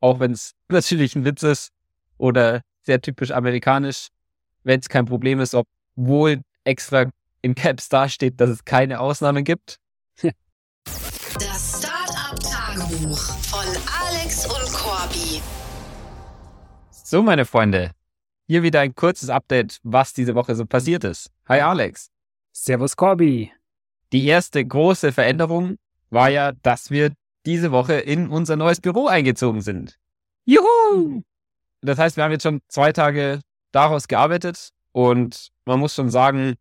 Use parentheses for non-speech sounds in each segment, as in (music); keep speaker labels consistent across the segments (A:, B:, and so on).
A: auch wenn es (laughs) natürlich ein Witz ist oder sehr typisch amerikanisch, wenn es kein Problem ist, obwohl extra in Caps dasteht, dass es keine Ausnahmen gibt.
B: Das Startup-Tagebuch von Alex und Corby.
A: So, meine Freunde, hier wieder ein kurzes Update, was diese Woche so passiert ist. Hi Alex.
C: Servus Corby.
A: Die erste große Veränderung war ja, dass wir diese Woche in unser neues Büro eingezogen sind. Juhu! Das heißt, wir haben jetzt schon zwei Tage daraus gearbeitet und man muss schon sagen,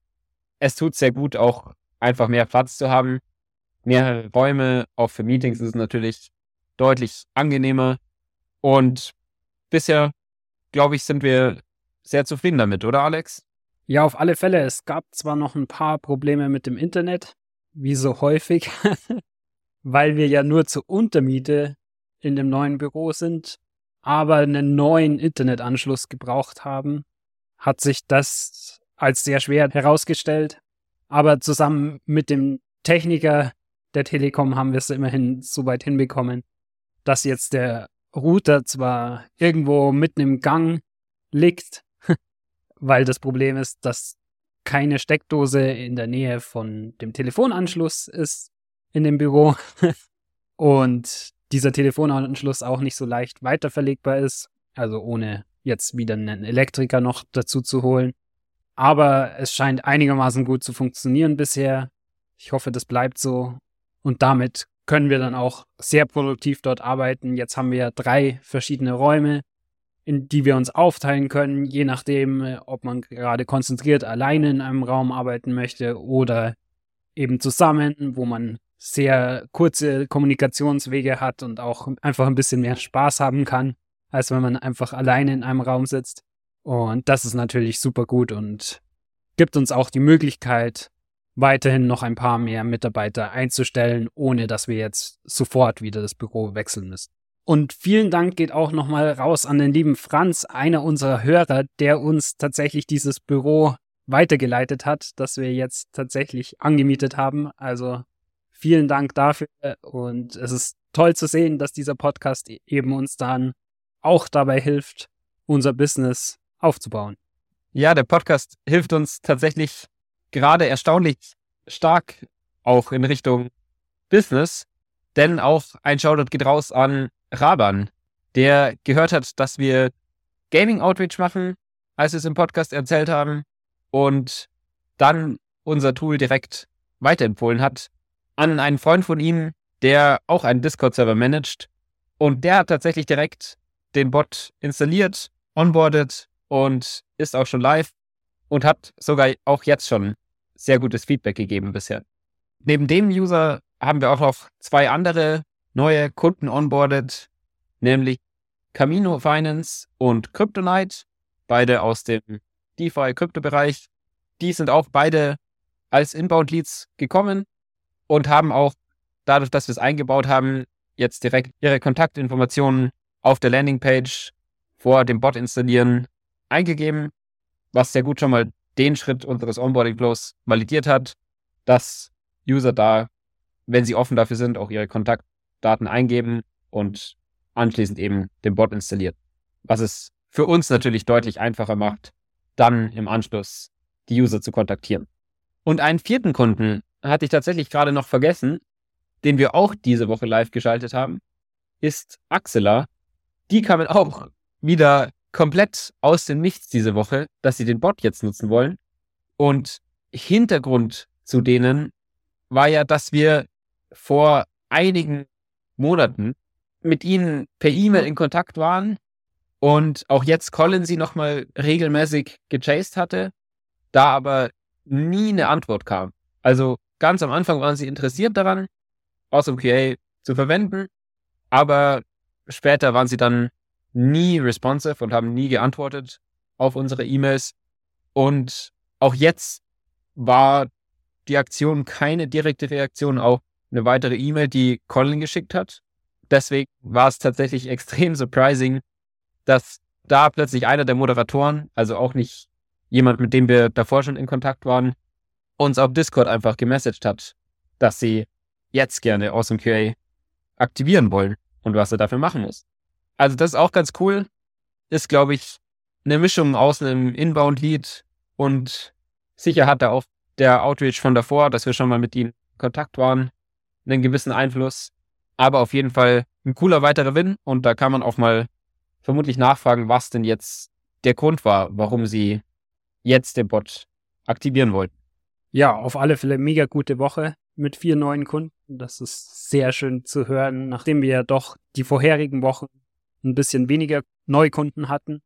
A: es tut sehr gut, auch einfach mehr Platz zu haben. Mehrere Räume, auch für Meetings ist es natürlich deutlich angenehmer. Und bisher, glaube ich, sind wir sehr zufrieden damit, oder Alex?
C: Ja, auf alle Fälle. Es gab zwar noch ein paar Probleme mit dem Internet, wie so häufig, (laughs) weil wir ja nur zur Untermiete in dem neuen Büro sind, aber einen neuen Internetanschluss gebraucht haben, hat sich das als sehr schwer herausgestellt. Aber zusammen mit dem Techniker der Telekom haben wir es immerhin so weit hinbekommen, dass jetzt der Router zwar irgendwo mitten im Gang liegt, (laughs) weil das Problem ist, dass keine Steckdose in der Nähe von dem Telefonanschluss ist in dem Büro (laughs) und dieser Telefonanschluss auch nicht so leicht weiterverlegbar ist, also ohne jetzt wieder einen Elektriker noch dazu zu holen. Aber es scheint einigermaßen gut zu funktionieren bisher. Ich hoffe, das bleibt so. Und damit können wir dann auch sehr produktiv dort arbeiten. Jetzt haben wir drei verschiedene Räume, in die wir uns aufteilen können, je nachdem, äh, ob man gerade konzentriert alleine in einem Raum arbeiten möchte oder eben zusammen, wo man sehr kurze Kommunikationswege hat und auch einfach ein bisschen mehr Spaß haben kann, als wenn man einfach alleine in einem Raum sitzt. Und das ist natürlich super gut und gibt uns auch die Möglichkeit, weiterhin noch ein paar mehr Mitarbeiter einzustellen, ohne dass wir jetzt sofort wieder das Büro wechseln müssen. Und vielen Dank geht auch nochmal raus an den lieben Franz, einer unserer Hörer, der uns tatsächlich dieses Büro weitergeleitet hat, das wir jetzt tatsächlich angemietet haben. Also vielen Dank dafür. Und es ist toll zu sehen, dass dieser Podcast eben uns dann auch dabei hilft, unser Business aufzubauen.
A: Ja, der Podcast hilft uns tatsächlich gerade erstaunlich stark auch in Richtung Business, denn auch ein Shoutout geht raus an Raban, der gehört hat, dass wir Gaming Outreach machen, als wir es im Podcast erzählt haben, und dann unser Tool direkt weiterempfohlen hat an einen Freund von ihm, der auch einen Discord-Server managt. Und der hat tatsächlich direkt den Bot installiert, onboardet und ist auch schon live und hat sogar auch jetzt schon sehr gutes Feedback gegeben bisher. Neben dem User haben wir auch noch zwei andere neue Kunden onboardet, nämlich Camino Finance und Kryptonite, beide aus dem DeFi-Krypto-Bereich. Die sind auch beide als Inbound-Leads gekommen und haben auch dadurch, dass wir es eingebaut haben, jetzt direkt ihre Kontaktinformationen auf der Landingpage vor dem Bot installieren eingegeben, was sehr gut schon mal den Schritt unseres Onboarding-Flows validiert hat, dass User da, wenn sie offen dafür sind, auch ihre Kontakt Daten eingeben und anschließend eben den Bot installiert. Was es für uns natürlich deutlich einfacher macht, dann im Anschluss die User zu kontaktieren. Und einen vierten Kunden hatte ich tatsächlich gerade noch vergessen, den wir auch diese Woche live geschaltet haben, ist Axela. Die kamen auch wieder komplett aus dem Nichts diese Woche, dass sie den Bot jetzt nutzen wollen. Und Hintergrund zu denen war ja, dass wir vor einigen Monaten mit ihnen per E-Mail in Kontakt waren und auch jetzt Colin sie nochmal regelmäßig gechased hatte, da aber nie eine Antwort kam. Also ganz am Anfang waren sie interessiert daran, Awesome QA zu verwenden, aber später waren sie dann nie responsive und haben nie geantwortet auf unsere E-Mails. Und auch jetzt war die Aktion keine direkte Reaktion auf eine weitere E-Mail, die Colin geschickt hat. Deswegen war es tatsächlich extrem surprising, dass da plötzlich einer der Moderatoren, also auch nicht jemand, mit dem wir davor schon in Kontakt waren, uns auf Discord einfach gemessaged hat, dass sie jetzt gerne Awesome QA aktivieren wollen und was er dafür machen muss. Also das ist auch ganz cool. Ist, glaube ich, eine Mischung aus einem Inbound-Lead und sicher hat er auch der Outreach von davor, dass wir schon mal mit ihm in Kontakt waren, einen gewissen Einfluss. Aber auf jeden Fall ein cooler weiterer Win und da kann man auch mal vermutlich nachfragen, was denn jetzt der Grund war, warum sie jetzt den Bot aktivieren wollten.
C: Ja, auf alle Fälle mega gute Woche mit vier neuen Kunden. Das ist sehr schön zu hören, nachdem wir ja doch die vorherigen Wochen ein bisschen weniger Neukunden hatten.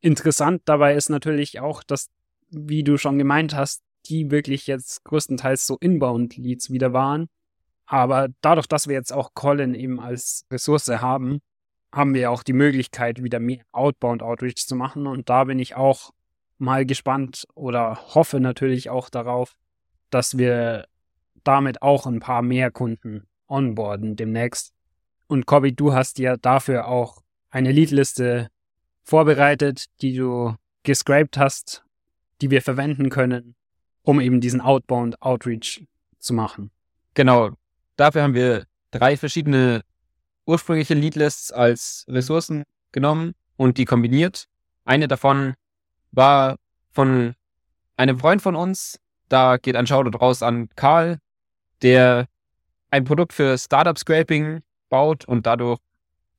C: Interessant dabei ist natürlich auch, dass, wie du schon gemeint hast, die wirklich jetzt größtenteils so Inbound-Leads wieder waren. Aber dadurch, dass wir jetzt auch Colin eben als Ressource haben, haben wir auch die Möglichkeit, wieder mehr Outbound-Outreach zu machen. Und da bin ich auch mal gespannt oder hoffe natürlich auch darauf, dass wir damit auch ein paar mehr Kunden onboarden demnächst. Und Kobi, du hast ja dafür auch eine Leadliste vorbereitet, die du gescraped hast, die wir verwenden können, um eben diesen Outbound Outreach zu machen.
A: Genau. Dafür haben wir drei verschiedene ursprüngliche Leadlists als Ressourcen genommen und die kombiniert. Eine davon war von einem Freund von uns. Da geht ein Shoutout raus an Karl, der ein Produkt für Startup Scraping baut und dadurch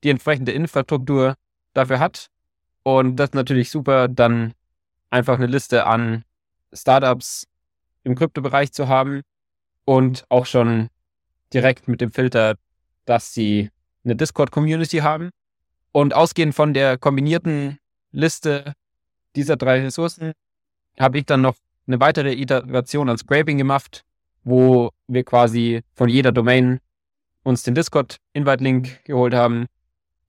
A: die entsprechende Infrastruktur dafür hat. Und das ist natürlich super, dann einfach eine Liste an Startups im Kryptobereich zu haben und auch schon direkt mit dem Filter, dass sie eine Discord-Community haben. Und ausgehend von der kombinierten Liste dieser drei Ressourcen habe ich dann noch eine weitere Iteration an Scraping gemacht, wo wir quasi von jeder Domain uns den Discord-Invite-Link geholt haben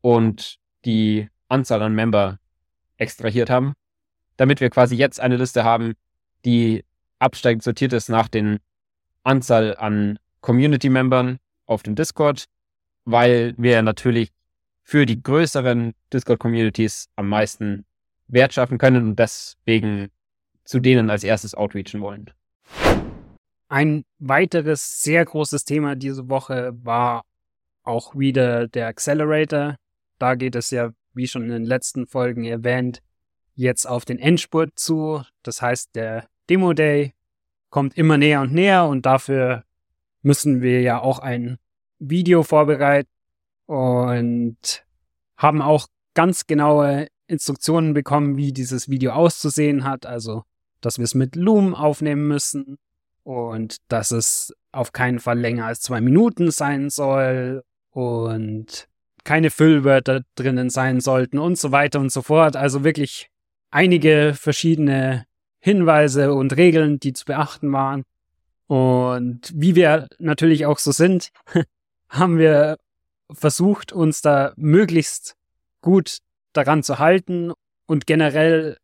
A: und die Anzahl an Member extrahiert haben, damit wir quasi jetzt eine Liste haben, die absteigend sortiert ist nach den Anzahl an Community-Membern auf dem Discord, weil wir natürlich für die größeren Discord-Communities am meisten Wert schaffen können und deswegen zu denen als erstes outreachen wollen.
C: Ein weiteres sehr großes Thema diese Woche war auch wieder der Accelerator. Da geht es ja, wie schon in den letzten Folgen erwähnt, jetzt auf den Endspurt zu. Das heißt, der Demo Day kommt immer näher und näher und dafür müssen wir ja auch ein Video vorbereiten und haben auch ganz genaue Instruktionen bekommen, wie dieses Video auszusehen hat. Also, dass wir es mit Loom aufnehmen müssen, und dass es auf keinen Fall länger als zwei Minuten sein soll und keine Füllwörter drinnen sein sollten und so weiter und so fort. Also wirklich einige verschiedene Hinweise und Regeln, die zu beachten waren. Und wie wir natürlich auch so sind, (laughs) haben wir versucht, uns da möglichst gut daran zu halten. Und generell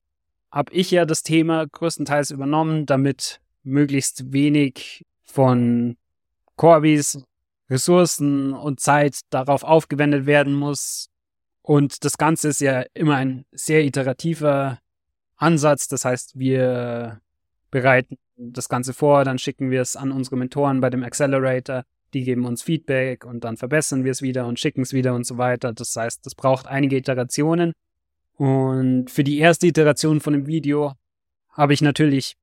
C: habe ich ja das Thema größtenteils übernommen, damit möglichst wenig von Corbys Ressourcen und Zeit darauf aufgewendet werden muss. Und das Ganze ist ja immer ein sehr iterativer Ansatz. Das heißt, wir bereiten das Ganze vor, dann schicken wir es an unsere Mentoren bei dem Accelerator. Die geben uns Feedback und dann verbessern wir es wieder und schicken es wieder und so weiter. Das heißt, das braucht einige Iterationen. Und für die erste Iteration von dem Video habe ich natürlich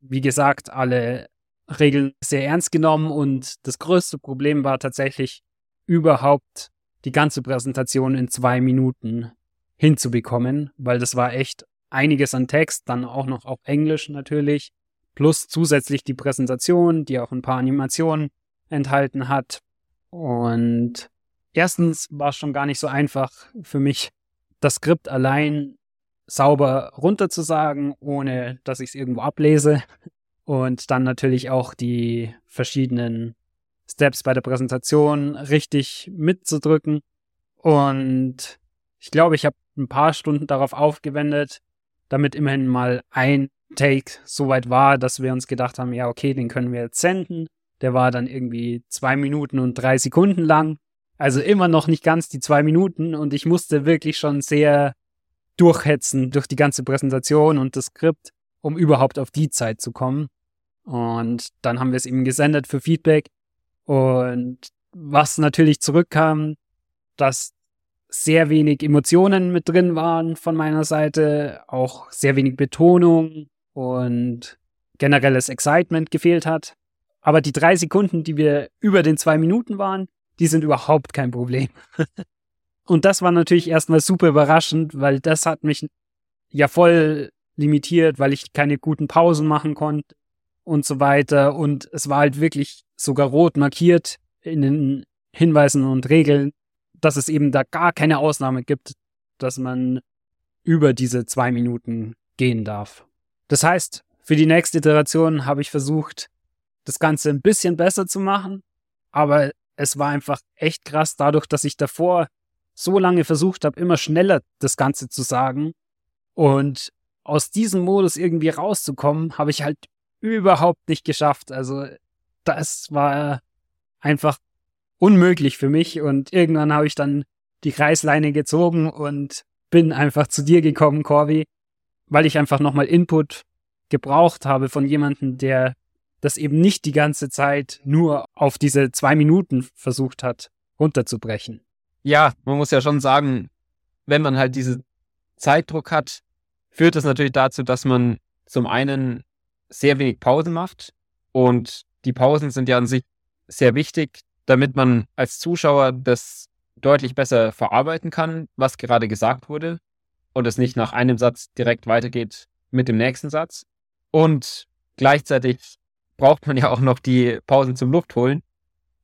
C: wie gesagt, alle Regeln sehr ernst genommen und das größte Problem war tatsächlich überhaupt die ganze Präsentation in zwei Minuten hinzubekommen, weil das war echt einiges an Text, dann auch noch auf Englisch natürlich, plus zusätzlich die Präsentation, die auch ein paar Animationen enthalten hat. Und erstens war es schon gar nicht so einfach für mich, das Skript allein sauber runterzusagen, ohne dass ich es irgendwo ablese. Und dann natürlich auch die verschiedenen Steps bei der Präsentation richtig mitzudrücken. Und ich glaube, ich habe ein paar Stunden darauf aufgewendet, damit immerhin mal ein Take so weit war, dass wir uns gedacht haben, ja, okay, den können wir jetzt senden. Der war dann irgendwie zwei Minuten und drei Sekunden lang. Also immer noch nicht ganz die zwei Minuten und ich musste wirklich schon sehr durchhetzen durch die ganze Präsentation und das Skript, um überhaupt auf die Zeit zu kommen. Und dann haben wir es ihm gesendet für Feedback. Und was natürlich zurückkam, dass sehr wenig Emotionen mit drin waren von meiner Seite, auch sehr wenig Betonung und generelles Excitement gefehlt hat. Aber die drei Sekunden, die wir über den zwei Minuten waren, die sind überhaupt kein Problem. (laughs) und das war natürlich erstmal super überraschend, weil das hat mich ja voll limitiert, weil ich keine guten Pausen machen konnte und so weiter. Und es war halt wirklich sogar rot markiert in den Hinweisen und Regeln, dass es eben da gar keine Ausnahme gibt, dass man über diese zwei Minuten gehen darf. Das heißt, für die nächste Iteration habe ich versucht, das Ganze ein bisschen besser zu machen, aber es war einfach echt krass dadurch, dass ich davor so lange versucht habe, immer schneller das Ganze zu sagen und aus diesem Modus irgendwie rauszukommen, habe ich halt überhaupt nicht geschafft. Also das war einfach unmöglich für mich und irgendwann habe ich dann die Kreisleine gezogen und bin einfach zu dir gekommen, Corby, weil ich einfach nochmal Input gebraucht habe von jemandem, der das eben nicht die ganze Zeit nur auf diese zwei Minuten versucht hat, runterzubrechen.
A: Ja, man muss ja schon sagen, wenn man halt diesen Zeitdruck hat, führt das natürlich dazu, dass man zum einen sehr wenig Pausen macht und die Pausen sind ja an sich sehr wichtig, damit man als Zuschauer das deutlich besser verarbeiten kann, was gerade gesagt wurde und es nicht nach einem Satz direkt weitergeht mit dem nächsten Satz. Und gleichzeitig braucht man ja auch noch die Pausen zum Luft holen.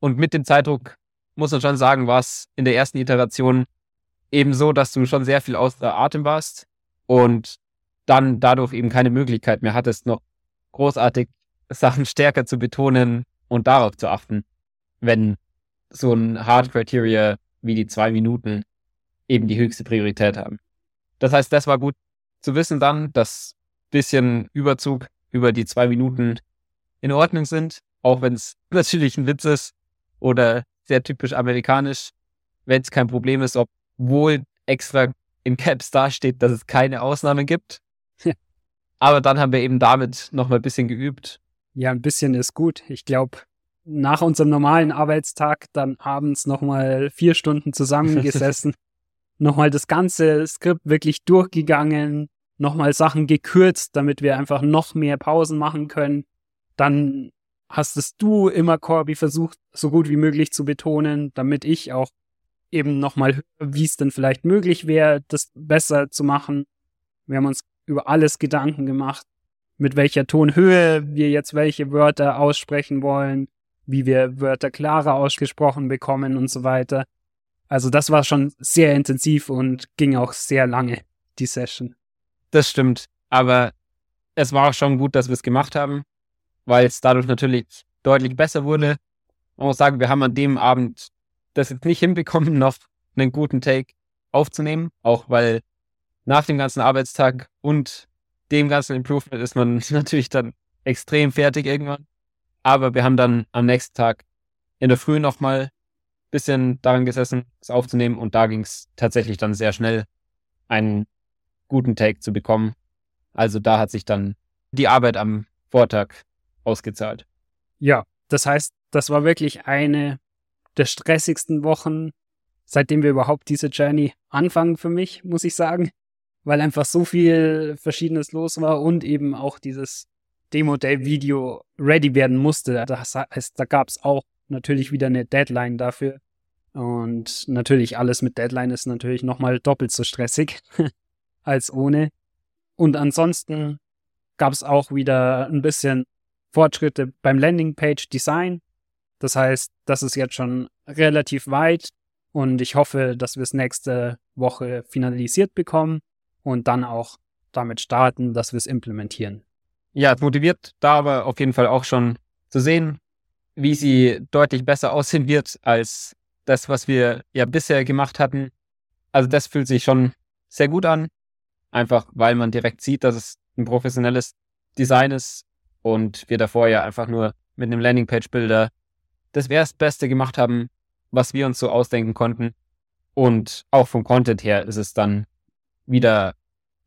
A: Und mit dem Zeitdruck muss man schon sagen, war es in der ersten Iteration eben so, dass du schon sehr viel außer Atem warst und dann dadurch eben keine Möglichkeit mehr hattest, noch großartig Sachen stärker zu betonen und darauf zu achten, wenn so ein Hard Criteria wie die zwei Minuten eben die höchste Priorität haben. Das heißt, das war gut zu wissen dann, dass bisschen Überzug über die zwei Minuten in Ordnung sind, auch wenn es (laughs) natürlich ein Witz ist oder sehr typisch amerikanisch, wenn es kein Problem ist, obwohl extra in Caps dasteht, dass es keine Ausnahmen gibt. Aber dann haben wir eben damit noch mal ein bisschen geübt.
C: Ja, ein bisschen ist gut. Ich glaube, nach unserem normalen Arbeitstag dann abends noch mal vier Stunden zusammengesessen, (laughs) noch mal das ganze Skript wirklich durchgegangen, noch mal Sachen gekürzt, damit wir einfach noch mehr Pausen machen können dann hast es du immer Corby versucht, so gut wie möglich zu betonen, damit ich auch eben nochmal höre, wie es denn vielleicht möglich wäre, das besser zu machen. Wir haben uns über alles Gedanken gemacht, mit welcher Tonhöhe wir jetzt welche Wörter aussprechen wollen, wie wir Wörter klarer ausgesprochen bekommen und so weiter. Also das war schon sehr intensiv und ging auch sehr lange, die Session.
A: Das stimmt. Aber es war auch schon gut, dass wir es gemacht haben weil es dadurch natürlich deutlich besser wurde. Man muss sagen, wir haben an dem Abend das jetzt nicht hinbekommen, (laughs) noch einen guten Take aufzunehmen, auch weil nach dem ganzen Arbeitstag und dem ganzen Improvement ist man (laughs) natürlich dann extrem fertig irgendwann. Aber wir haben dann am nächsten Tag in der Früh nochmal ein bisschen daran gesessen, es aufzunehmen und da ging es tatsächlich dann sehr schnell, einen guten Take zu bekommen. Also da hat sich dann die Arbeit am Vortag ausgezahlt.
C: Ja, das heißt, das war wirklich eine der stressigsten Wochen, seitdem wir überhaupt diese Journey anfangen für mich, muss ich sagen, weil einfach so viel Verschiedenes los war und eben auch dieses Demo-Day-Video ready werden musste. Das heißt, da gab es auch natürlich wieder eine Deadline dafür. Und natürlich alles mit Deadline ist natürlich nochmal doppelt so stressig (laughs) als ohne. Und ansonsten gab es auch wieder ein bisschen Fortschritte beim Landingpage-Design. Das heißt, das ist jetzt schon relativ weit und ich hoffe, dass wir es nächste Woche finalisiert bekommen und dann auch damit starten, dass wir es implementieren.
A: Ja, es motiviert da aber auf jeden Fall auch schon zu sehen, wie sie deutlich besser aussehen wird als das, was wir ja bisher gemacht hatten. Also das fühlt sich schon sehr gut an, einfach weil man direkt sieht, dass es ein professionelles Design ist und wir davor ja einfach nur mit einem Landingpage-Builder das Beste gemacht haben, was wir uns so ausdenken konnten. Und auch vom Content her ist es dann wieder ein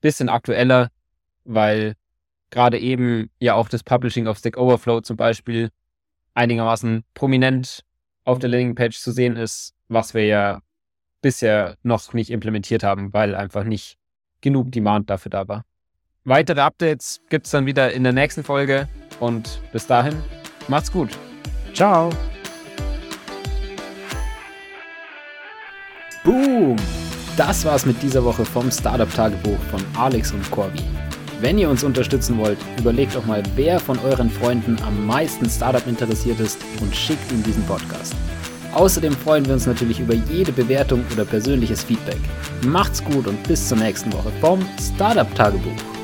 A: bisschen aktueller, weil gerade eben ja auch das Publishing of Stack Overflow zum Beispiel einigermaßen prominent auf der Landingpage zu sehen ist, was wir ja bisher noch nicht implementiert haben, weil einfach nicht genug Demand dafür da war. Weitere Updates gibt es dann wieder in der nächsten Folge und bis dahin, macht's gut.
D: Ciao.
C: Boom! Das war's mit dieser Woche vom Startup Tagebuch von Alex und Corby. Wenn ihr uns unterstützen wollt, überlegt doch mal, wer von euren Freunden am meisten Startup interessiert ist und schickt ihm diesen Podcast. Außerdem freuen wir uns natürlich über jede Bewertung oder persönliches Feedback. Macht's gut und bis zur nächsten Woche vom Startup Tagebuch.